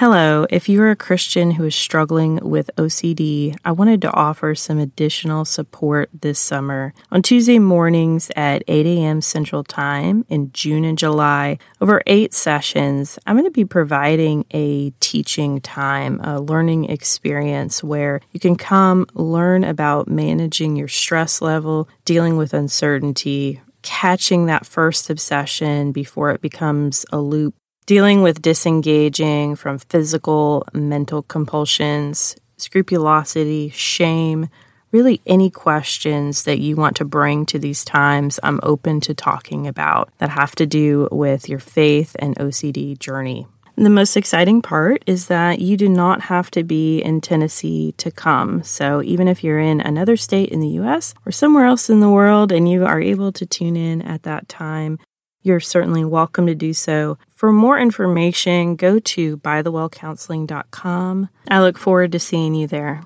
Hello, if you're a Christian who is struggling with OCD, I wanted to offer some additional support this summer. On Tuesday mornings at 8 a.m. Central Time in June and July, over eight sessions, I'm going to be providing a teaching time, a learning experience where you can come learn about managing your stress level, dealing with uncertainty, catching that first obsession before it becomes a loop dealing with disengaging from physical, mental compulsions, scrupulosity, shame, really any questions that you want to bring to these times, I'm open to talking about that have to do with your faith and OCD journey. The most exciting part is that you do not have to be in Tennessee to come. So, even if you're in another state in the US or somewhere else in the world and you are able to tune in at that time, you're certainly welcome to do so. For more information, go to bythewellcounseling.com. I look forward to seeing you there.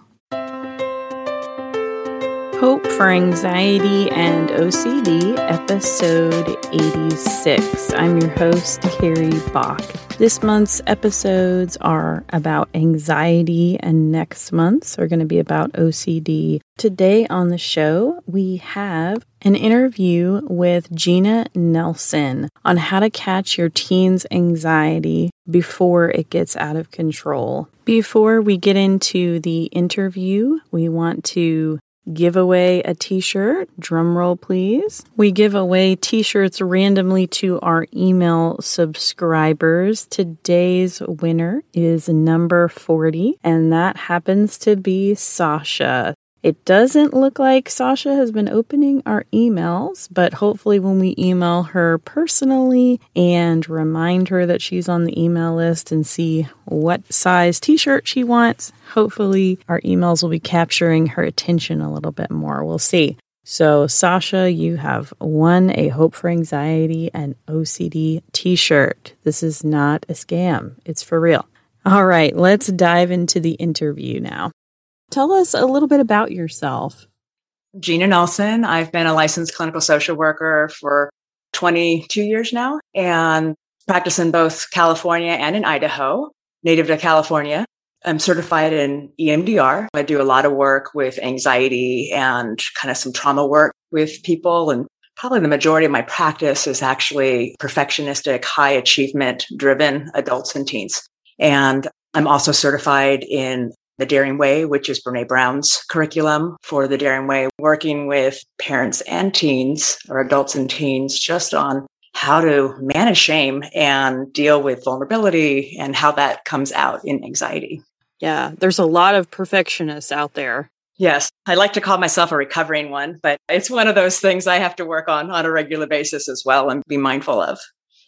Hope for Anxiety and OCD, episode 86. I'm your host, Carrie Bock. This month's episodes are about anxiety, and next month's are going to be about OCD. Today on the show, we have an interview with Gina Nelson on how to catch your teen's anxiety before it gets out of control. Before we get into the interview, we want to give away a t-shirt. Drum roll, please. We give away t-shirts randomly to our email subscribers. Today's winner is number 40, and that happens to be Sasha. It doesn't look like Sasha has been opening our emails, but hopefully, when we email her personally and remind her that she's on the email list and see what size t shirt she wants, hopefully, our emails will be capturing her attention a little bit more. We'll see. So, Sasha, you have won a Hope for Anxiety and OCD t shirt. This is not a scam, it's for real. All right, let's dive into the interview now. Tell us a little bit about yourself. Gina Nelson. I've been a licensed clinical social worker for 22 years now and practice in both California and in Idaho, native to California. I'm certified in EMDR. I do a lot of work with anxiety and kind of some trauma work with people. And probably the majority of my practice is actually perfectionistic, high achievement driven adults and teens. And I'm also certified in the Daring Way, which is Brene Brown's curriculum for the Daring Way, working with parents and teens or adults and teens just on how to manage shame and deal with vulnerability and how that comes out in anxiety. Yeah, there's a lot of perfectionists out there. Yes, I like to call myself a recovering one, but it's one of those things I have to work on on a regular basis as well and be mindful of.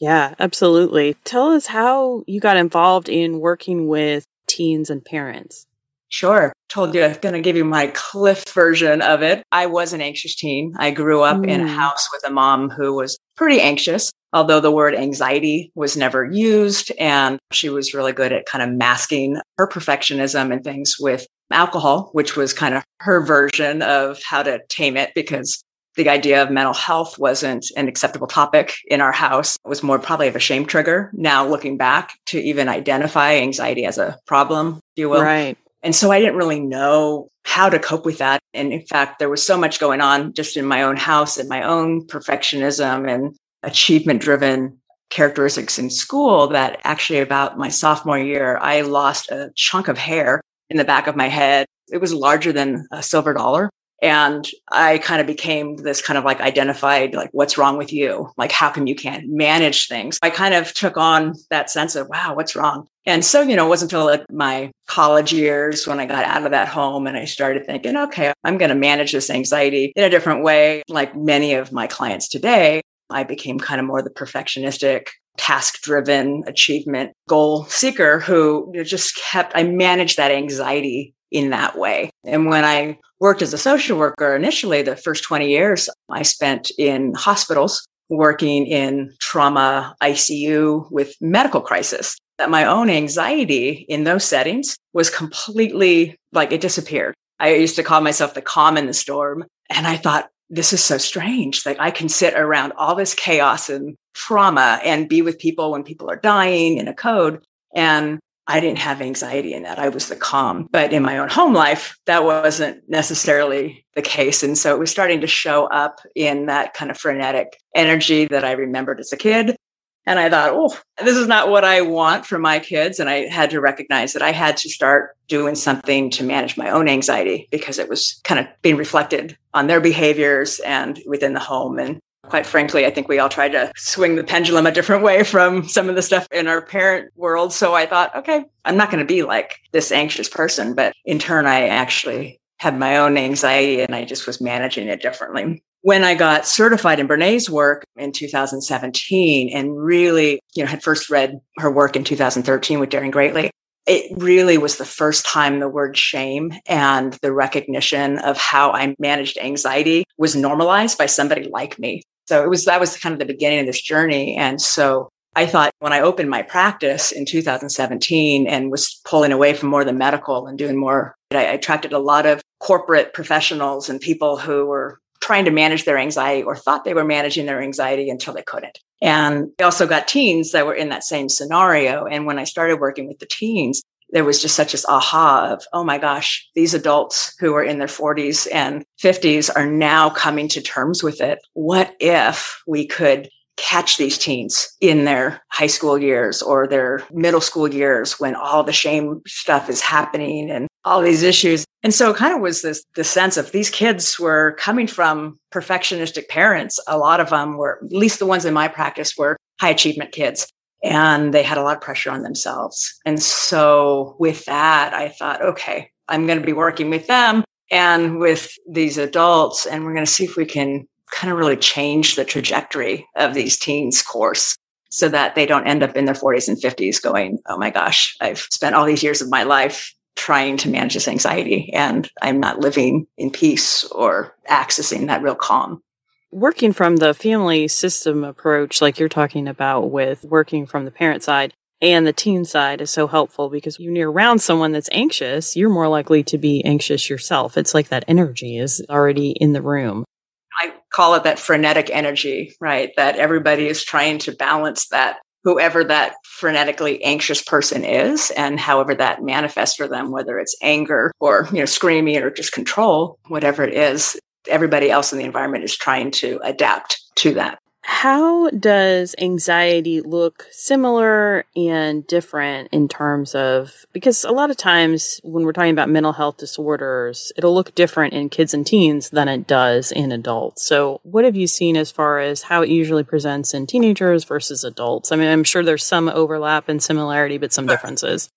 Yeah, absolutely. Tell us how you got involved in working with teens and parents. Sure. Told you I'm going to give you my cliff version of it. I was an anxious teen. I grew up mm. in a mm. house with a mom who was pretty anxious, although the word anxiety was never used. And she was really good at kind of masking her perfectionism and things with alcohol, which was kind of her version of how to tame it because the idea of mental health wasn't an acceptable topic in our house. It was more probably of a shame trigger. Now looking back to even identify anxiety as a problem, if you will. Right. And so I didn't really know how to cope with that. And in fact, there was so much going on just in my own house and my own perfectionism and achievement driven characteristics in school that actually about my sophomore year, I lost a chunk of hair in the back of my head. It was larger than a silver dollar. And I kind of became this kind of like identified, like, what's wrong with you? Like, how come you can't manage things? I kind of took on that sense of, wow, what's wrong? And so, you know, it wasn't until like my college years when I got out of that home and I started thinking, okay, I'm going to manage this anxiety in a different way. Like many of my clients today, I became kind of more the perfectionistic, task driven achievement goal seeker who just kept, I managed that anxiety in that way. And when I worked as a social worker initially, the first 20 years I spent in hospitals working in trauma ICU with medical crisis. That my own anxiety in those settings was completely like it disappeared. I used to call myself the calm in the storm. And I thought, this is so strange. Like I can sit around all this chaos and trauma and be with people when people are dying in a code. And I didn't have anxiety in that. I was the calm. But in my own home life, that wasn't necessarily the case. And so it was starting to show up in that kind of frenetic energy that I remembered as a kid. And I thought, oh, this is not what I want for my kids. And I had to recognize that I had to start doing something to manage my own anxiety because it was kind of being reflected on their behaviors and within the home. And quite frankly, I think we all tried to swing the pendulum a different way from some of the stuff in our parent world. So I thought, okay, I'm not going to be like this anxious person. But in turn, I actually had my own anxiety and I just was managing it differently when I got certified in Brene's work in 2017 and really, you know, had first read her work in 2013 with Daring Greatly, it really was the first time the word shame and the recognition of how I managed anxiety was normalized by somebody like me. So it was, that was kind of the beginning of this journey. And so I thought when I opened my practice in 2017 and was pulling away from more than medical and doing more, I attracted a lot of corporate professionals and people who were trying to manage their anxiety or thought they were managing their anxiety until they couldn't. And we also got teens that were in that same scenario. And when I started working with the teens, there was just such this aha of, oh my gosh, these adults who are in their 40s and 50s are now coming to terms with it. What if we could catch these teens in their high school years or their middle school years when all the shame stuff is happening and all these issues. And so it kind of was this the sense of these kids were coming from perfectionistic parents. A lot of them were, at least the ones in my practice were high achievement kids and they had a lot of pressure on themselves. And so with that, I thought, okay, I'm going to be working with them and with these adults and we're going to see if we can kind of really change the trajectory of these teens course so that they don't end up in their 40s and 50s going, oh my gosh, I've spent all these years of my life trying to manage this anxiety and I'm not living in peace or accessing that real calm. Working from the family system approach, like you're talking about with working from the parent side and the teen side is so helpful because when you're around someone that's anxious, you're more likely to be anxious yourself. It's like that energy is already in the room. I call it that frenetic energy, right? That everybody is trying to balance that, whoever that frenetically anxious person is, and however that manifests for them, whether it's anger or, you know, screaming or just control, whatever it is, everybody else in the environment is trying to adapt to that. How does anxiety look similar and different in terms of, because a lot of times when we're talking about mental health disorders, it'll look different in kids and teens than it does in adults. So what have you seen as far as how it usually presents in teenagers versus adults? I mean, I'm sure there's some overlap and similarity, but some differences.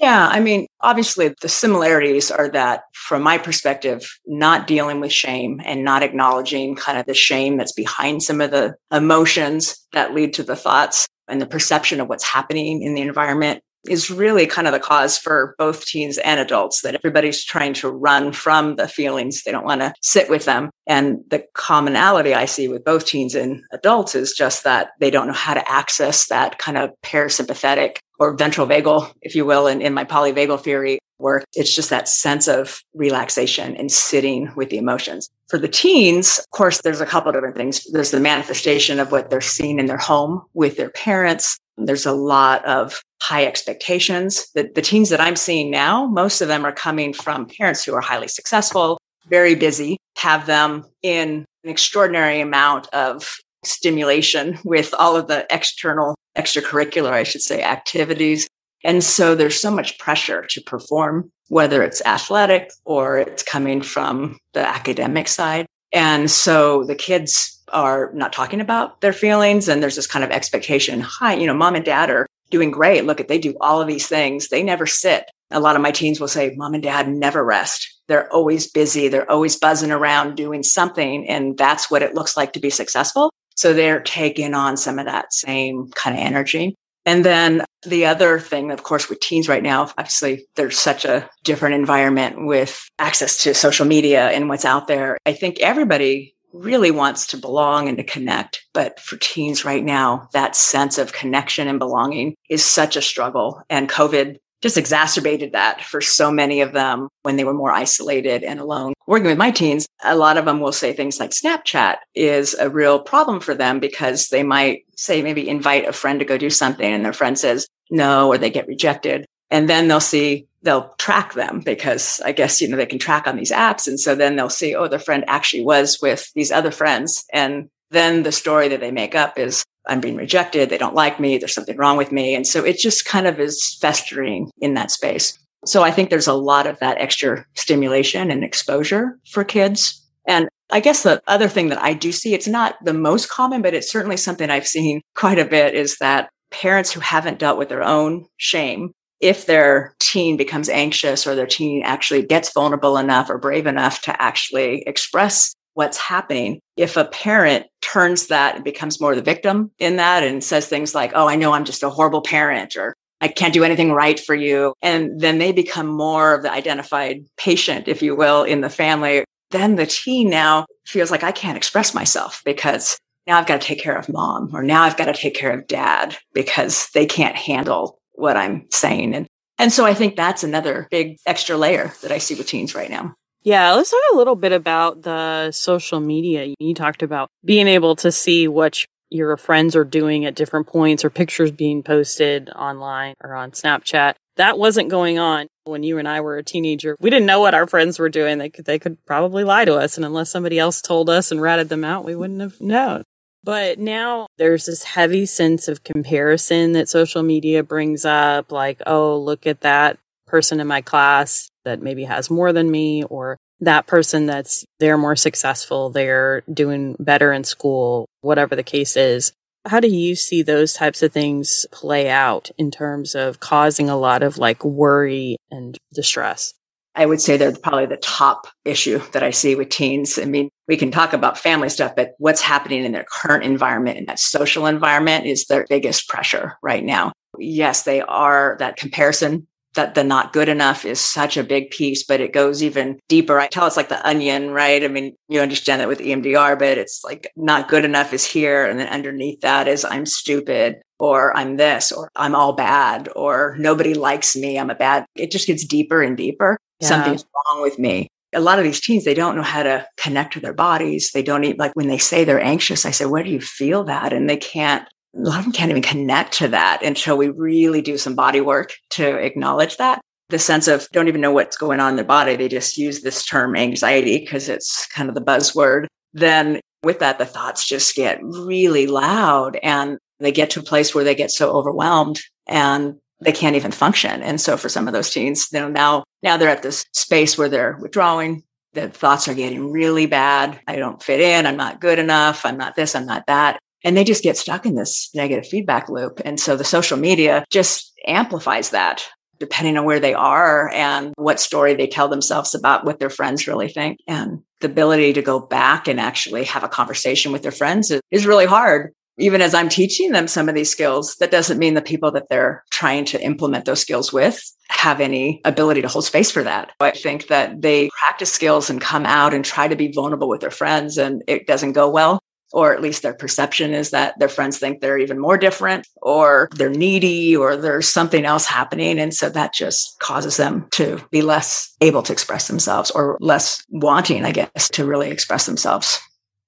Yeah, I mean, obviously, the similarities are that, from my perspective, not dealing with shame and not acknowledging kind of the shame that's behind some of the emotions that lead to the thoughts and the perception of what's happening in the environment is really kind of the cause for both teens and adults that everybody's trying to run from the feelings. They don't want to sit with them. And the commonality I see with both teens and adults is just that they don't know how to access that kind of parasympathetic or ventral vagal, if you will, in, in my polyvagal theory work. It's just that sense of relaxation and sitting with the emotions. For the teens, of course, there's a couple different things. There's the manifestation of what they're seeing in their home with their parents. There's a lot of high expectations. The, the teens that I'm seeing now, most of them are coming from parents who are highly successful, very busy, have them in an extraordinary amount of stimulation with all of the external, extracurricular, I should say, activities. And so there's so much pressure to perform, whether it's athletic or it's coming from the academic side. And so the kids are not talking about their feelings and there's this kind of expectation. Hi, you know, mom and dad are doing great. Look at, they do all of these things. They never sit. A lot of my teens will say, mom and dad never rest. They're always busy. They're always buzzing around doing something. And that's what it looks like to be successful. So they're taking on some of that same kind of energy. And then the other thing, of course, with teens right now, obviously there's such a different environment with access to social media and what's out there. I think everybody really wants to belong and to connect. But for teens right now, that sense of connection and belonging is such a struggle. And COVID just exacerbated that for so many of them when they were more isolated and alone. Working with my teens, a lot of them will say things like Snapchat is a real problem for them because they might say, maybe invite a friend to go do something and their friend says no, or they get rejected. And then they'll see, they'll track them because I guess, you know, they can track on these apps. And so then they'll see, oh, their friend actually was with these other friends. And then the story that they make up is, I'm being rejected. They don't like me. There's something wrong with me. And so it just kind of is festering in that space. So I think there's a lot of that extra stimulation and exposure for kids. And I guess the other thing that I do see, it's not the most common, but it's certainly something I've seen quite a bit is that parents who haven't dealt with their own shame, if their teen becomes anxious or their teen actually gets vulnerable enough or brave enough to actually express what's happening, if a parent turns that and becomes more the victim in that and says things like, Oh, I know I'm just a horrible parent or I can't do anything right for you. And then they become more of the identified patient, if you will, in the family. Then the teen now feels like I can't express myself because now I've got to take care of mom or now I've got to take care of dad because they can't handle what I'm saying. And, and so I think that's another big extra layer that I see with teens right now. Yeah, let's talk a little bit about the social media. You talked about being able to see what your friends are doing at different points or pictures being posted online or on Snapchat. That wasn't going on when you and I were a teenager. We didn't know what our friends were doing. They could, they could probably lie to us. And unless somebody else told us and ratted them out, we wouldn't have known. But now there's this heavy sense of comparison that social media brings up. Like, oh, look at that person in my class that maybe has more than me or that person that's they're more successful, they're doing better in school, whatever the case is. How do you see those types of things play out in terms of causing a lot of like worry and distress? I would say they're probably the top issue that I see with teens. I mean, we can talk about family stuff, but what's happening in their current environment and that social environment is their biggest pressure right now. Yes, they are that comparison that the not good enough is such a big piece, but it goes even deeper. I tell it's like the onion, right? I mean, you understand that with EMDR, but it's like not good enough is here. And then underneath that is I'm stupid or I'm this or I'm all bad or nobody likes me. I'm a bad. It just gets deeper and deeper. Yeah. Something's wrong with me. A lot of these teens, they don't know how to connect to their bodies. They don't even like when they say they're anxious. I say, where do you feel that? And they can't a lot of them can't even connect to that until we really do some body work to acknowledge that. The sense of don't even know what's going on in their body. They just use this term anxiety because it's kind of the buzzword. Then with that, the thoughts just get really loud and they get to a place where they get so overwhelmed and they can't even function. And so for some of those teens, you know, now, now they're at this space where they're withdrawing. The thoughts are getting really bad. I don't fit in. I'm not good enough. I'm not this. I'm not that and they just get stuck in this negative feedback loop. And so the social media just amplifies that depending on where they are and what story they tell themselves about what their friends really think. And the ability to go back and actually have a conversation with their friends is, really hard. Even as I'm teaching them some of these skills, that doesn't mean the people that they're trying to implement those skills with have any ability to hold space for that. I think that they practice skills and come out and try to be vulnerable with their friends and it doesn't go well or at least their perception is that their friends think they're even more different or they're needy or there's something else happening. And so that just causes them to be less able to express themselves or less wanting, I guess, to really express themselves.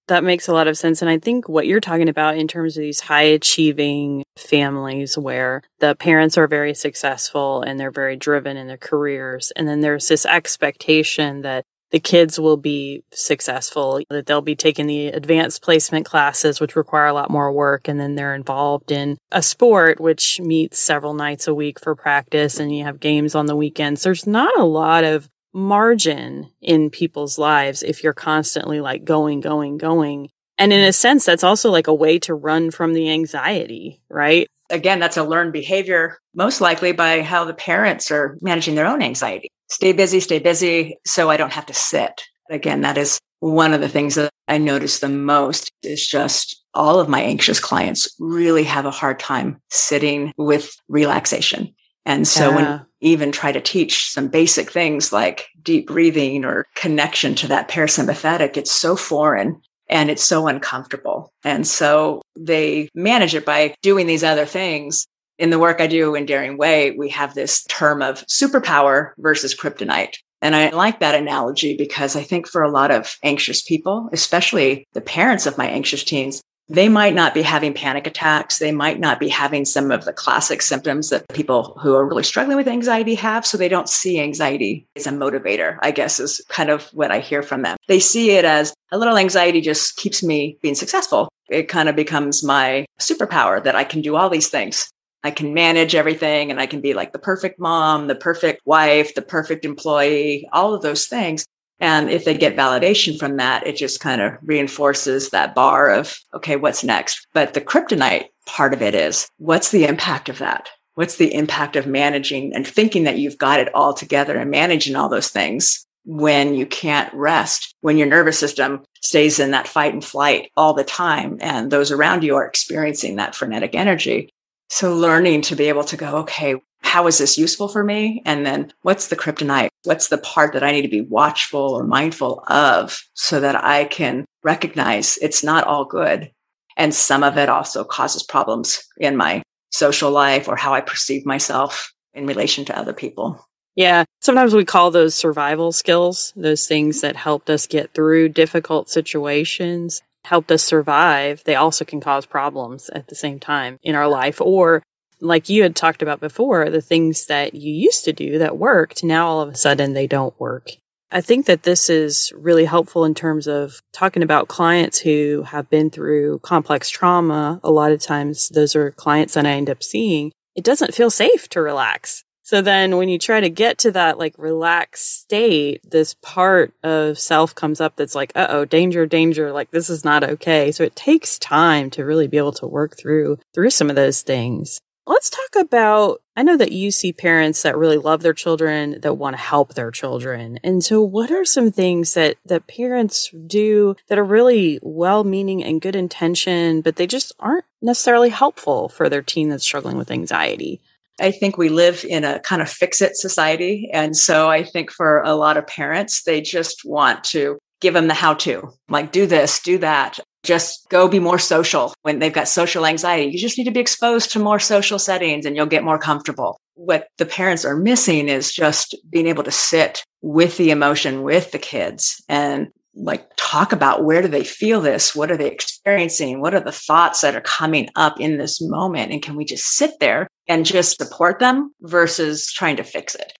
That makes a lot of sense. And I think what you're talking about in terms of these high achieving families where the parents are very successful and they're very driven in their careers. And then there's this expectation that the kids will be successful, that they'll be taking the advanced placement classes, which require a lot more work. And then they're involved in a sport, which meets several nights a week for practice and you have games on the weekends. There's not a lot of margin in people's lives if you're constantly like going, going, going. And in a sense, that's also like a way to run from the anxiety, right? Again, that's a learned behavior, most likely by how the parents are managing their own anxiety stay busy, stay busy so I don't have to sit. Again, that is one of the things that I notice the most is just all of my anxious clients really have a hard time sitting with relaxation. And so yeah. when even try to teach some basic things like deep breathing or connection to that parasympathetic, it's so foreign and it's so uncomfortable. And so they manage it by doing these other things in the work I do in Daring Way, we have this term of superpower versus kryptonite. And I like that analogy because I think for a lot of anxious people, especially the parents of my anxious teens, they might not be having panic attacks. They might not be having some of the classic symptoms that people who are really struggling with anxiety have. So they don't see anxiety as a motivator, I guess is kind of what I hear from them. They see it as a little anxiety just keeps me being successful. It kind of becomes my superpower that I can do all these things. I can manage everything and I can be like the perfect mom, the perfect wife, the perfect employee, all of those things. And if they get validation from that, it just kind of reinforces that bar of, okay, what's next? But the kryptonite part of it is what's the impact of that? What's the impact of managing and thinking that you've got it all together and managing all those things when you can't rest, when your nervous system stays in that fight and flight all the time and those around you are experiencing that frenetic energy. So learning to be able to go, okay, how is this useful for me? And then what's the kryptonite? What's the part that I need to be watchful or mindful of so that I can recognize it's not all good. And some of it also causes problems in my social life or how I perceive myself in relation to other people. Yeah. Sometimes we call those survival skills, those things that helped us get through difficult situations, helped us survive. They also can cause problems at the same time in our life or like you had talked about before, the things that you used to do that worked, now all of a sudden they don't work. I think that this is really helpful in terms of talking about clients who have been through complex trauma. A lot of times those are clients that I end up seeing. It doesn't feel safe to relax. So then when you try to get to that like relaxed state, this part of self comes up that's like, uh oh, danger, danger, like this is not okay. So it takes time to really be able to work through through some of those things. Let's talk about I know that you see parents that really love their children that want to help their children. And so what are some things that that parents do that are really well-meaning and good intention but they just aren't necessarily helpful for their teen that's struggling with anxiety? I think we live in a kind of fix it society. And so I think for a lot of parents, they just want to give them the how to like do this, do that just go be more social when they've got social anxiety. You just need to be exposed to more social settings and you'll get more comfortable. What the parents are missing is just being able to sit with the emotion with the kids and like talk about where do they feel this? What are they experiencing? What are the thoughts that are coming up in this moment? And can we just sit there and just support them versus trying to fix it?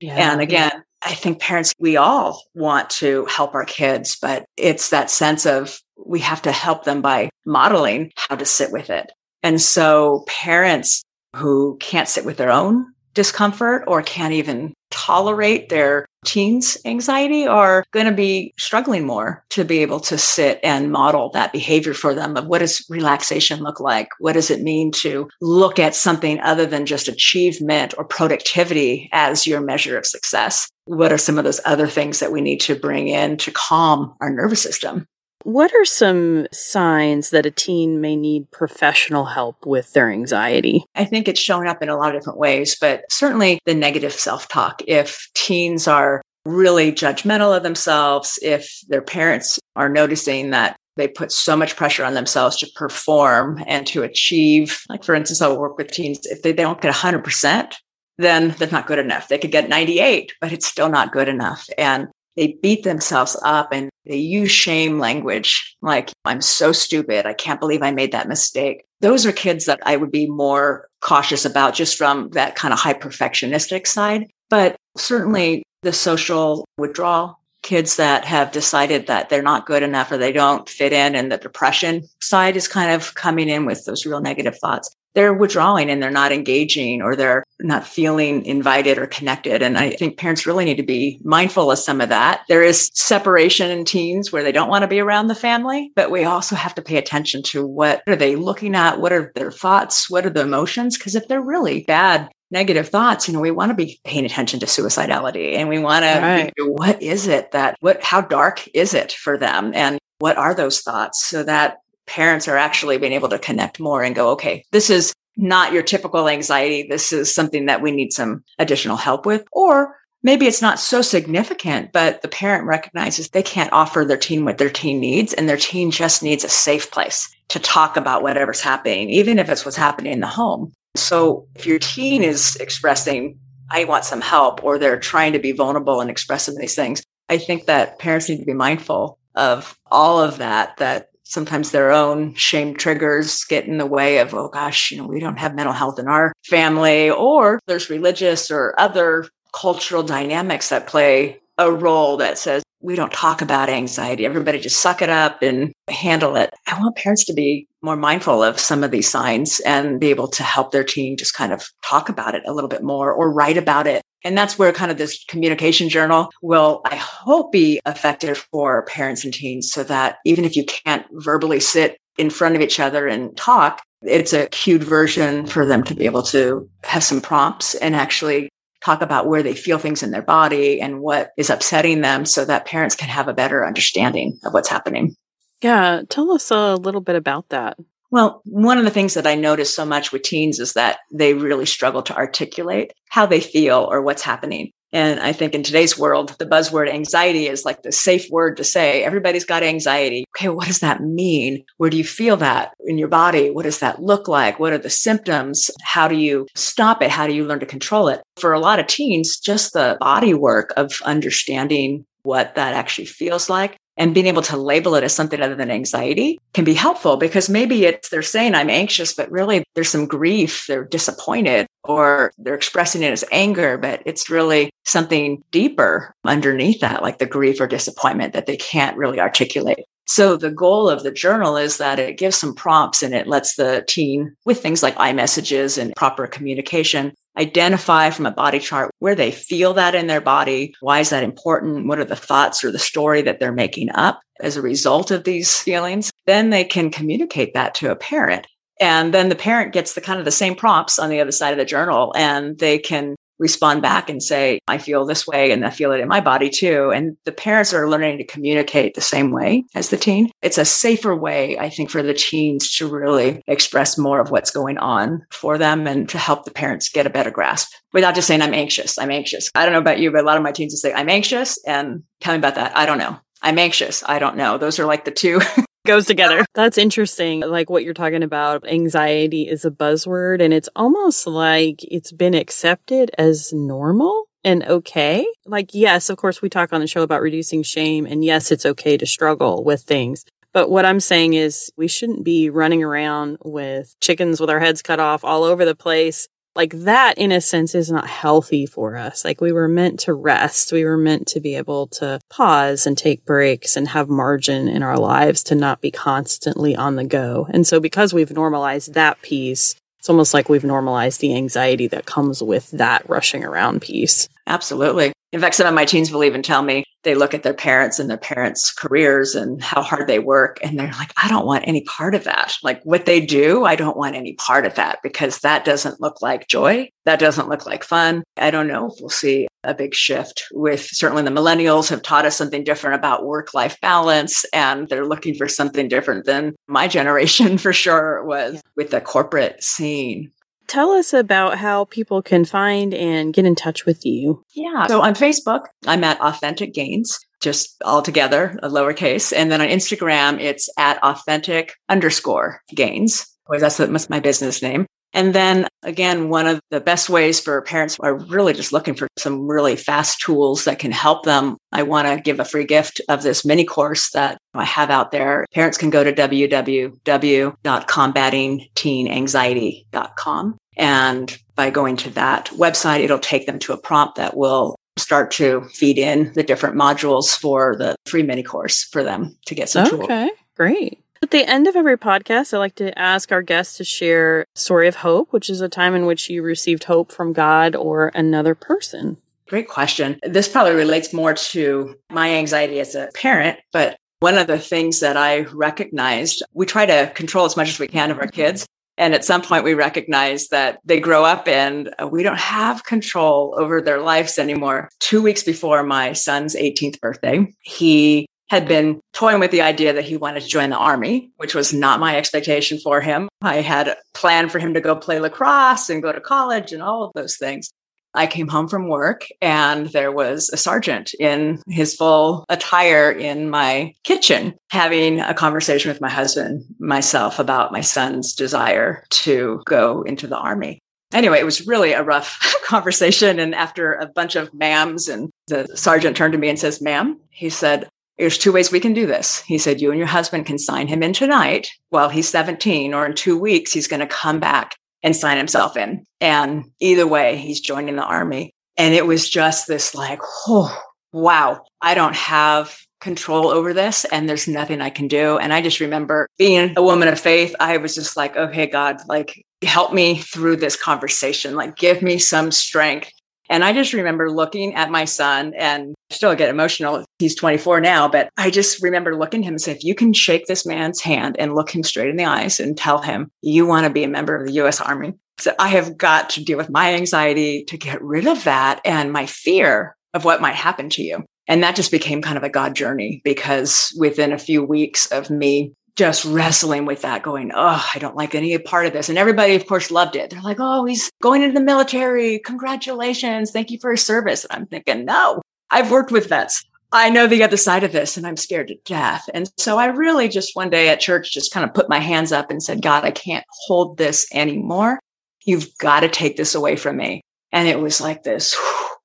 Yeah. And again, I think parents, we all want to help our kids, but it's that sense of we have to help them by modeling how to sit with it. And so parents who can't sit with their own discomfort or can't even tolerate their teens anxiety are going to be struggling more to be able to sit and model that behavior for them of what does relaxation look like? What does it mean to look at something other than just achievement or productivity as your measure of success? What are some of those other things that we need to bring in to calm our nervous system what are some signs that a teen may need professional help with their anxiety? I think it's shown up in a lot of different ways, but certainly the negative self talk. If teens are really judgmental of themselves, if their parents are noticing that they put so much pressure on themselves to perform and to achieve, like for instance, I'll work with teens, if they, they don't get 100%, then that's not good enough. They could get 98, but it's still not good enough. And they beat themselves up and they use shame language like, I'm so stupid. I can't believe I made that mistake. Those are kids that I would be more cautious about just from that kind of high perfectionistic side. But certainly the social withdrawal, kids that have decided that they're not good enough or they don't fit in and the depression side is kind of coming in with those real negative thoughts they're withdrawing and they're not engaging or they're not feeling invited or connected. And I think parents really need to be mindful of some of that. There is separation in teens where they don't want to be around the family, but we also have to pay attention to what are they looking at? What are their thoughts? What are the emotions? Because if they're really bad, negative thoughts, you know, we want to be paying attention to suicidality and we want right. to, what is it that, what, how dark is it for them? And what are those thoughts so that parents are actually being able to connect more and go, okay, this is not your typical anxiety. This is something that we need some additional help with. Or maybe it's not so significant, but the parent recognizes they can't offer their teen what their teen needs and their teen just needs a safe place to talk about whatever's happening, even if it's what's happening in the home. So if your teen is expressing, I want some help, or they're trying to be vulnerable and express some of these things, I think that parents need to be mindful of all of that, that sometimes their own shame triggers get in the way of, oh gosh, you know, we don't have mental health in our family, or there's religious or other cultural dynamics that play a role that says we don't talk about anxiety. Everybody just suck it up and handle it. I want parents to be more mindful of some of these signs and be able to help their teen just kind of talk about it a little bit more or write about it. And that's where kind of this communication journal will, I hope, be effective for parents and teens so that even if you can't verbally sit in front of each other and talk, it's a cued version for them to be able to have some prompts and actually talk about where they feel things in their body and what is upsetting them so that parents can have a better understanding of what's happening. Yeah, tell us a little bit about that. Well, one of the things that I notice so much with teens is that they really struggle to articulate how they feel or what's happening. And I think in today's world, the buzzword anxiety is like the safe word to say. Everybody's got anxiety. Okay, what does that mean? Where do you feel that in your body? What does that look like? What are the symptoms? How do you stop it? How do you learn to control it? For a lot of teens, just the body work of understanding what that actually feels like and being able to label it as something other than anxiety can be helpful because maybe it's they're saying I'm anxious, but really there's some grief, they're disappointed, or they're expressing it as anger, but it's really something deeper underneath that, like the grief or disappointment that they can't really articulate. So the goal of the journal is that it gives some prompts and it lets the teen with things like iMessages and proper communication identify from a body chart where they feel that in their body. Why is that important? What are the thoughts or the story that they're making up as a result of these feelings? Then they can communicate that to a parent. And then the parent gets the kind of the same prompts on the other side of the journal and they can respond back and say, I feel this way and I feel it in my body too. And the parents are learning to communicate the same way as the teen. It's a safer way, I think, for the teens to really express more of what's going on for them and to help the parents get a better grasp without just saying, I'm anxious. I'm anxious. I don't know about you, but a lot of my teens will say, I'm anxious. And tell me about that. I don't know. I'm anxious. I don't know. Those are like the two goes together. That's interesting. Like what you're talking about, anxiety is a buzzword and it's almost like it's been accepted as normal and okay. Like, yes, of course, we talk on the show about reducing shame and yes, it's okay to struggle with things. But what I'm saying is we shouldn't be running around with chickens with our heads cut off all over the place like that in a sense is not healthy for us. Like we were meant to rest. We were meant to be able to pause and take breaks and have margin in our lives to not be constantly on the go. And so because we've normalized that piece, it's almost like we've normalized the anxiety that comes with that rushing around piece. Absolutely. In fact, some of my teens will even tell me they look at their parents and their parents' careers and how hard they work. And they're like, I don't want any part of that. Like what they do, I don't want any part of that because that doesn't look like joy. That doesn't look like fun. I don't know if we'll see a big shift with certainly the millennials have taught us something different about work life balance. And they're looking for something different than my generation for sure was with the corporate scene tell us about how people can find and get in touch with you. Yeah. So on Facebook, I'm at Authentic Gains, just all together, a lowercase. And then on Instagram, it's at authentic underscore gains. That's, that's my business name. And then again, one of the best ways for parents are really just looking for some really fast tools that can help them. I want to give a free gift of this mini course that I have out there. Parents can go to www.combatingteenanxiety.com. And by going to that website, it'll take them to a prompt that will start to feed in the different modules for the free mini course for them to get some okay, tools. Okay, great. At the end of every podcast, I like to ask our guests to share story of hope, which is a time in which you received hope from God or another person. Great question. This probably relates more to my anxiety as a parent, but one of the things that I recognized, we try to control as much as we can of our kids. And at some point, we recognize that they grow up and we don't have control over their lives anymore. Two weeks before my son's 18th birthday, he had been toying with the idea that he wanted to join the army, which was not my expectation for him. I had planned for him to go play lacrosse and go to college and all of those things. I came home from work and there was a sergeant in his full attire in my kitchen having a conversation with my husband, myself about my son's desire to go into the army. Anyway, it was really a rough conversation. And after a bunch of ma'ams, and the sergeant turned to me and says, Ma'am, he said, there's two ways we can do this. He said, You and your husband can sign him in tonight while he's 17, or in two weeks, he's going to come back and sign himself in. And either way, he's joining the army. And it was just this like, oh, wow, I don't have control over this and there's nothing I can do. And I just remember being a woman of faith, I was just like, okay, God, like help me through this conversation, like give me some strength. And I just remember looking at my son and still get emotional. He's 24 now, but I just remember looking at him and say, if you can shake this man's hand and look him straight in the eyes and tell him you want to be a member of the US Army. So I have got to deal with my anxiety to get rid of that and my fear of what might happen to you. And that just became kind of a God journey because within a few weeks of me just wrestling with that, going, Oh, I don't like any part of this. And everybody, of course, loved it. They're like, Oh, he's going into the military. Congratulations. Thank you for his service. And I'm thinking, No, I've worked with vets. I know the other side of this and I'm scared to death. And so I really just one day at church just kind of put my hands up and said, God, I can't hold this anymore. You've got to take this away from me. And it was like this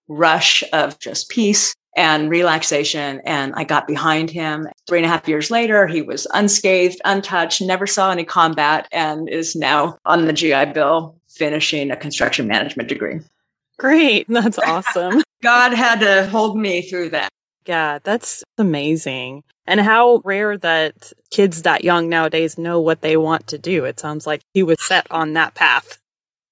rush of just peace and relaxation. And I got behind him. Three and a half years later, he was unscathed, untouched, never saw any combat, and is now on the GI Bill finishing a construction management degree. Great. That's awesome. God had to hold me through that. Yeah, that's amazing. And how rare that kids that young nowadays know what they want to do. It sounds like he was set on that path.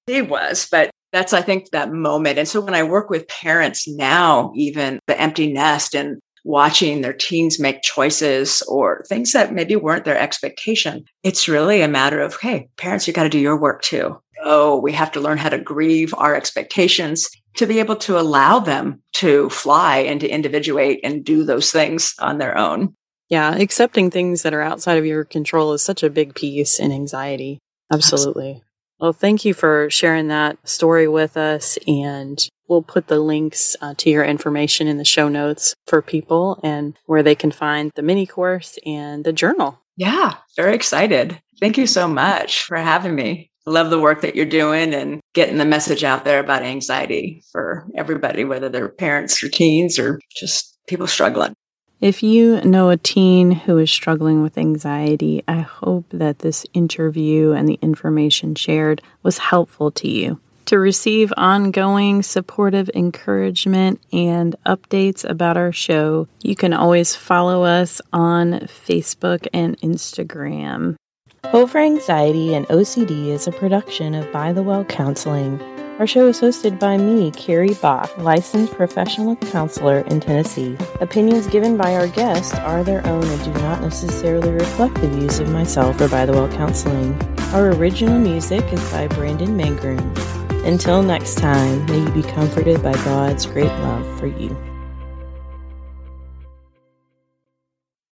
He was, but that's, I think, that moment. And so when I work with parents now, even the empty nest and watching their teens make choices or things that maybe weren't their expectation, it's really a matter of, hey, parents, you got to do your work too. Oh, we have to learn how to grieve our expectations to be able to allow them to fly and to individuate and do those things on their own. Yeah, accepting things that are outside of your control is such a big piece in anxiety. Absolutely. Well, thank you for sharing that story with us. And we'll put the links uh, to your information in the show notes for people and where they can find the mini course and the journal. Yeah, very excited. Thank you so much for having me. I love the work that you're doing and getting the message out there about anxiety for everybody, whether they're parents or teens or just people struggling. If you know a teen who is struggling with anxiety, I hope that this interview and the information shared was helpful to you. To receive ongoing supportive encouragement and updates about our show, you can always follow us on Facebook and Instagram. Over Anxiety and OCD is a production of By the Well Counseling our show is hosted by me, Carrie Bock, licensed professional counselor in Tennessee. Opinions given by our guests are their own and do not necessarily reflect the views of myself or By the Well Counseling. Our original music is by Brandon Mangroom. Until next time, may you be comforted by God's great love for you.